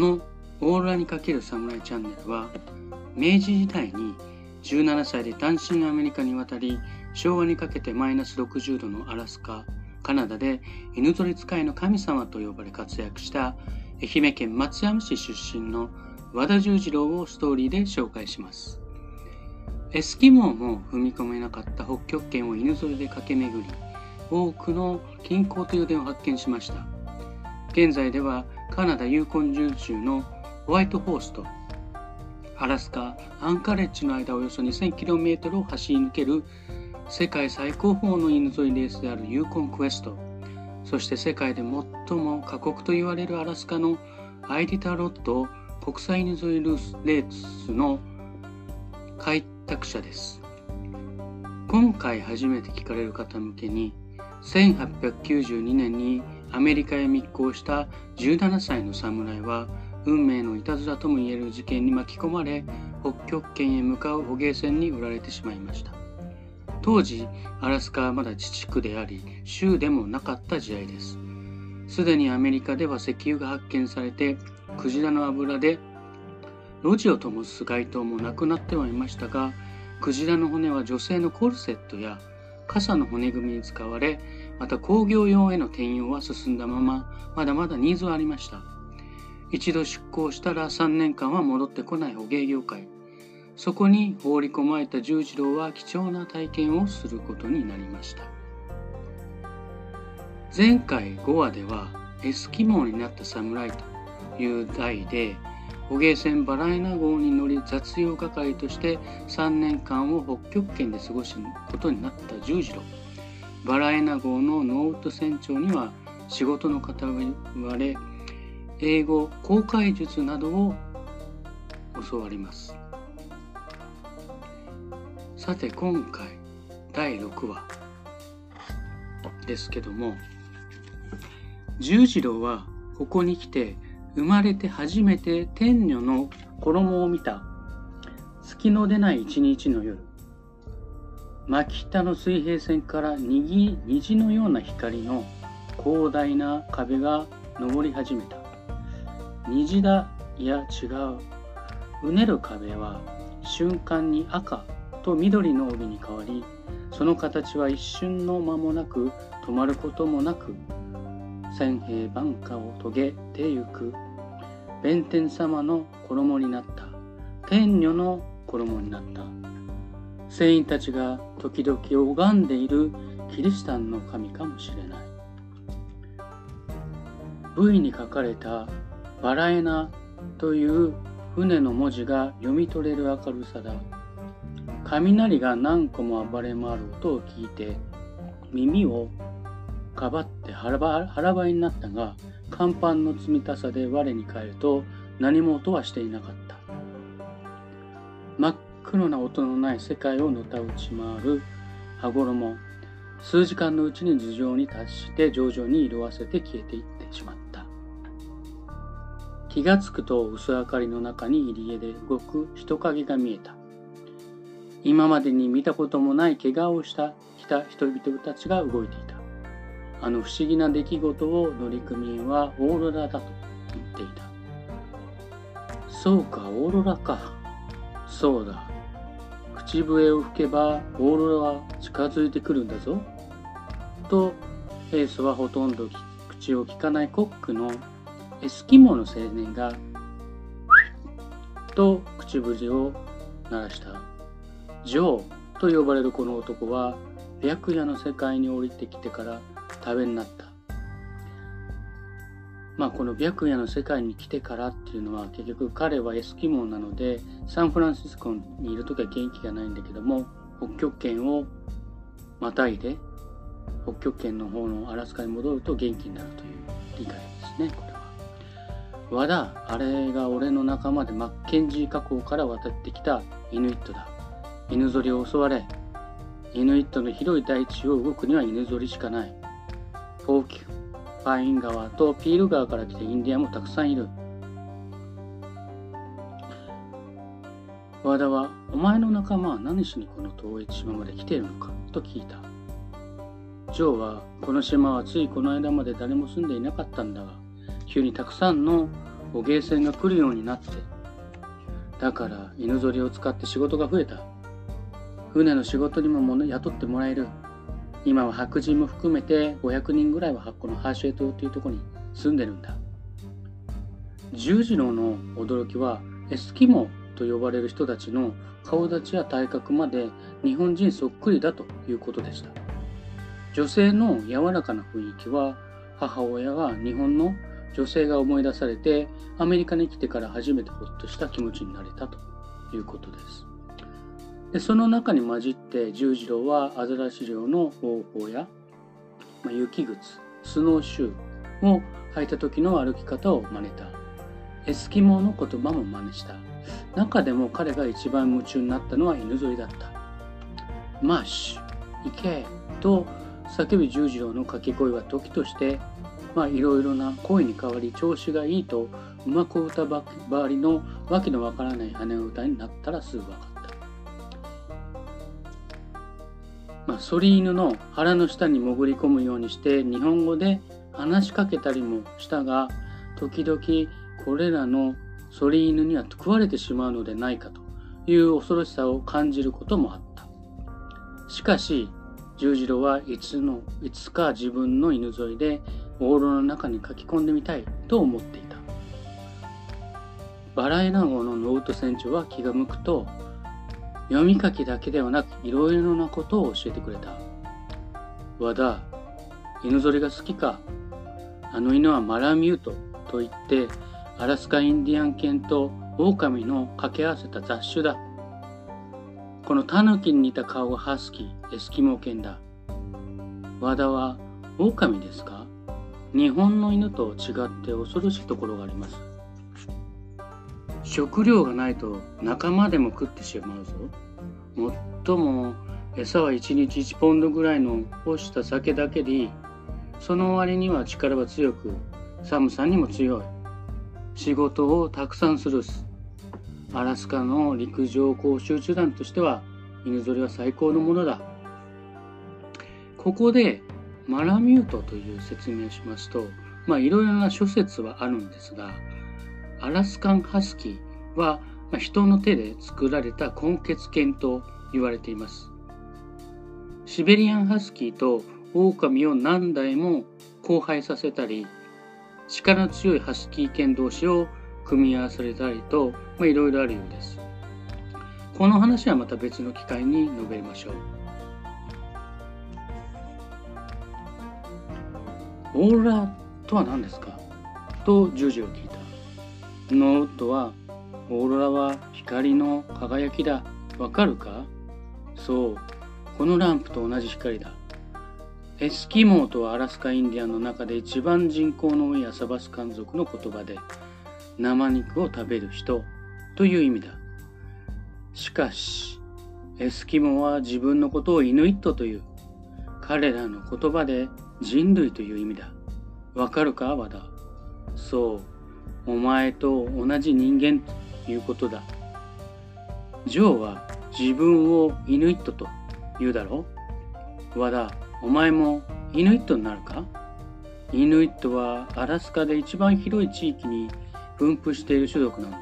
このオーロラにかける侍チャンネルは明治時代に17歳で単身アメリカに渡り昭和にかけてマイナス60度のアラスカカナダで犬ぞり使いの神様と呼ばれ活躍した愛媛県松山市出身の和田十次郎をストーリーで紹介します。エスキモーも踏み込めなかった北極圏を犬ぞりで駆け巡り多くの金鉱と油田を発見しました。現在ではカナダユーコン準州のホワイトホースとアラスカアンカレッジの間およそ 2000km を走り抜ける世界最高峰の犬ぞりレースであるユーコンクエストそして世界で最も過酷と言われるアラスカのアイディタロット国際犬ぞりレースの開拓者です。今回初めて聞かれる方向けに1892年にアメリカへ密航した17歳の侍は運命のいたずらともいえる事件に巻き込まれ北極圏へ向かう捕鯨船に売られてしまいました。当時アラスカはまだ自治区であり州でもなかった時代です。すでにアメリカでは石油が発見されてクジラの油で路地を灯す街灯もなくなってはいましたがクジラの骨は女性のコルセットや傘の骨組みに使われまた工業用への転用は進んだまままだまだニーズはありました。一度出港したら3年間は戻ってこない捕鯨業界。そこに放り込まれた十次郎は貴重な体験をすることになりました。前回5話ではエスキモーになった侍という題で捕鯨船バラエナ号に乗り雑用係として3年間を北極圏で過ごすことになった十次郎バラエナ号のノート船長には仕事の方われ英語公開術などを教わります。さて今回第6話ですけども十次郎はここに来て生まれて初めて天女の衣を見た。月の出ない一日の夜。真北の水平線から虹虹のような光の広大な壁が昇り始めた。虹だいや違う。うねる壁は瞬間に赤と緑の帯に変わりその形は一瞬の間もなく止まることもなく千平万化を遂げてゆく。弁天様の衣になった。天女の衣になった。聖員たちが時々拝んでいるキリシタンの神かもしれない。V に書かれたバラエナという船の文字が読み取れる明るさだ。雷が何個も暴れ回る音を聞いて耳をかばって腹ばいになったが甲板の積みたさで我に返ると何も音はしていなかった。黒な音のない世界をのたうち回る羽衣数時間のうちに頭上に達して徐々に色あせて消えていってしまった気がつくと薄明かりの中に入り江で動く人影が見えた今までに見たこともない怪我をした来た人々たちが動いていた。あの不思議な出来事を乗組員はオーロラだと言っていた。そうか、オーロラか。そうだ。口笛を吹けばオーロラは近づいてくるんだぞ。と、エースはほとんど口を聞かないコックのエスキモの青年が、と口笛を鳴らした。ジョーと呼ばれるこの男は白夜の世界に降りてきてから食べになった。まあこの白夜の世界に来てからっていうのは結局彼はエスキモーなのでサンフランシスコにいる時は元気がないんだけども北極圏をまたいで北極圏の方のアラスカに戻ると元気になるという理解ですねこれは。和田あれが俺の仲間でマッケンジー河口から渡ってきたイヌイットだ。犬ぞりを襲われ、イヌイットの広い大地を動くには犬ぞりしかない。パイン川とピール川から来てインディアンもたくさんいる。和田は、お前の仲間は何しにこの遠い島まで来ているのかと聞いた。ジョーは、この島はついこの間まで誰も住んでいなかったんだが、急にたくさんの捕鯨船が来るようになってだから犬ぞりを使って仕事が増えた船の仕事にも雇ってもらえる今は白人も含めて500人ぐらいはこのハーシュエ島というところに住んでるんだ。十字路の驚きはエスキモと呼ばれる人たちの顔立ちや体格まで日本人そっくりだということでした。女性の柔らかな雰囲気は母親が日本の女性が思い出されてアメリカに来てから初めてほっとした気持ちになれたということです。でその中に混じって十字路はアザラシ漁の方法や、まあ、雪靴スノーシューを履いた時の歩き方を真似た。エスキモーの言葉も真似した。中でも彼が一番夢中になったのは犬ぞりだった。マッシュ行けと叫ぶ十字路の掛け声は時としてまあいろいろな声に変わり調子がいいとうまく歌ばわりのわけのわからない羽歌になったらすぐ分かっ反り犬の腹の下に潜り込むようにして日本語で話しかけたりもしたが時々これらのそり犬には食われてしまうのでないかという恐ろしさを感じることもあった。しかし重次郎はいつのいつか自分の犬ぞりでオーロラの中に駆け込んでみたいと思っていたバラエナ号のノート船長は気が向くと読み書きだけではなくいろいろなことを教えてくれた和田犬ぞりが好きかあの犬はマラミュートと言ってアラスカインディアン犬と狼の掛け合わせた雑種だこのタヌキに似た顔がハスキー、エスキモー犬だ。和田は狼ですか？日本の犬と違って恐ろしいところがあります。食料がないと仲間でも食ってしまうぞ。もっとも餌は1日1ポンドぐらいの干した酒だけでいい。その割には力は強く、寒さにも強い。仕事をたくさんするアラスカの陸上講習手段としては犬ぞりは最高のものだ。ここでマラミュートという説明しますと、まあいろいろな諸説はあるんですが、アラスカンハスキーは人の手で作られた根血犬と言われています。シベリアンハスキーと狼を何代も交配させたり、力強いハスキー犬同士を組み合わされたりと、いろいろあるようです。この話はまた別の機会に述べましょう。オーロラとは何ですか？と重次郎は聞いた。ノートは、オーロラは光の輝きだ。わかるか？そう、このランプと同じ光だ。エスキモーとはアラスカインディアンの中で一番人口の多いアサバスカン族の言葉で、生肉を食べる人という意味だ。しかし、エスキモーは自分のことをイヌイットという。彼らの言葉で人類という意味だ。わかるか？和田。そう、お前と同じ人間ということだ。ジョーは自分をイヌイットと言うだろう和田、お前もイヌイットになるか？イヌイットはアラスカで一番広い地域に分布している種族なんだ。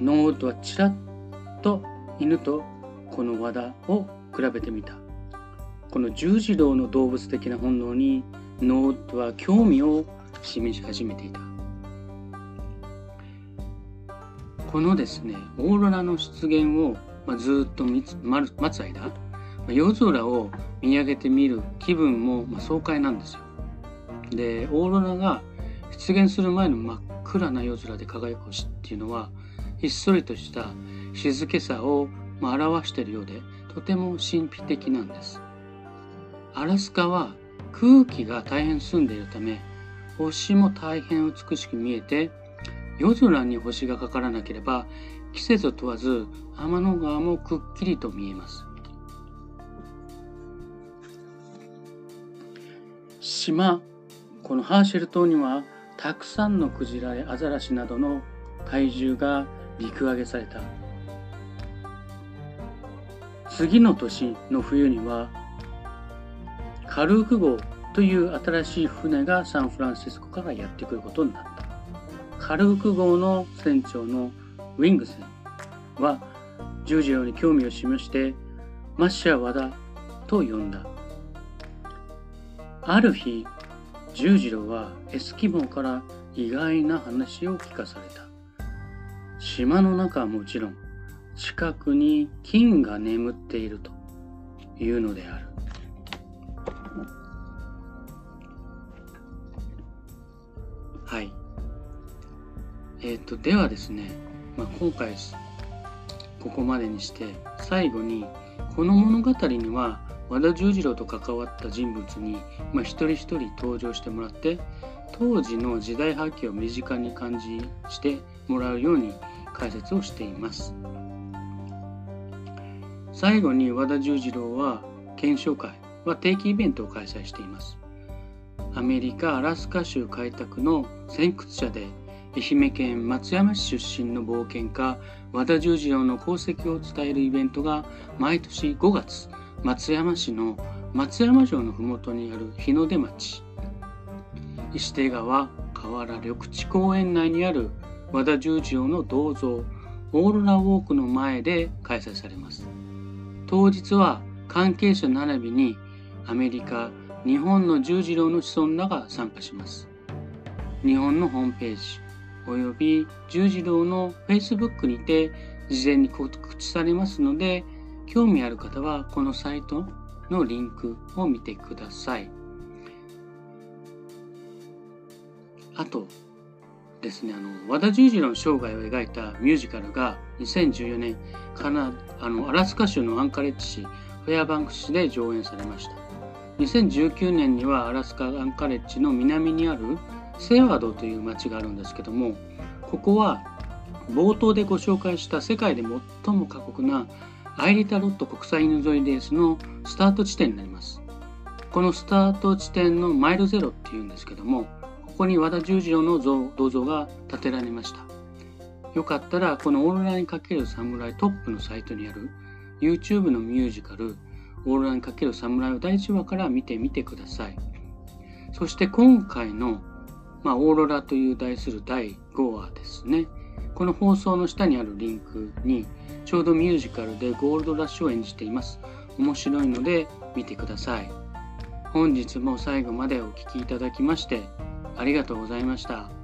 ノートはちらっと犬とこの和田を比べてみた。この重次郎の動物的な本能にノートは興味を示し始めていた。このですね、オーロラの出現を、まあずっと待つ間、夜空を見上げてみる気分も、まあ爽快なんですよ。で、オーロラが出現する前の真っ暗な夜空で輝く星っていうのはひっそりとした静けさをまあ表しているようでとても神秘的なんですアラスカは空気が大変澄んでいるため星も大変美しく見えて夜空に星がかからなければ季節を問わず天の川もくっきりと見えます。島このハーシェル島にはたくさんのクジラやアザラシなどの怪獣が陸揚げされた。次の年の冬にはカルーク号という新しい船がサンフランシスコからやってくることになった。カルーク号の船長のウィングセンは十字路に興味を示してマッシャー和田と呼んだ。ある日、十字路はエスキモーから意外な話を聞かされた。島の中はもちろん、近くに金が眠っているというのである。えっ、ー、と、ではですね、まあ、今回、ここまでにして、最後に、この物語には、和田十次郎と関わった人物に、まあ、一人一人登場してもらって、当時の時代背景を身近に感じしてもらうように解説をしています。最後に和田十次郎は検証会は定期イベントを開催しています。アメリカ・アラスカ州開拓の先駆者で愛媛県松山市出身の冒険家和田十次郎の功績を伝えるイベントが毎年5月松山市の松山城の麓にある日の出町。石手川河原緑地公園内にある和田十次郎の銅像オーロラウォークの前で開催されます。当日は関係者並びにアメリカ日本の十字路の子孫らが参加します。日本のホームページおよび十字路の Facebook にて事前に告知されますので興味ある方はこのサイトのリンクを見てください。あとですねあの和田十次郎の生涯を描いたミュージカルが2014年カナあのアラスカ州のアンカレッジ市フェアバンク市で上演されました。2019年にはアラスカアンカレッジの南にあるセワードという町があるんですけどもここは冒頭でご紹介した世界で最も過酷なアイリタロット国際犬沿いレースのスタート地点になりますこのスタート地点のマイルゼロっていうんですけどもここに和田十次郎の銅像が建てられましたよかったらこのオーロラにかける侍トップのサイトにある YouTube のミュージカルオーロラにかける侍を第1話から見てみてください。そして今回の、まあ、オーロラという題する第5話ですね。この放送の下にあるリンクにちょうどミュージカルでゴールドラッシュを演じています。面白いので見てください。本日も最後までお聴きいただきましてありがとうございました。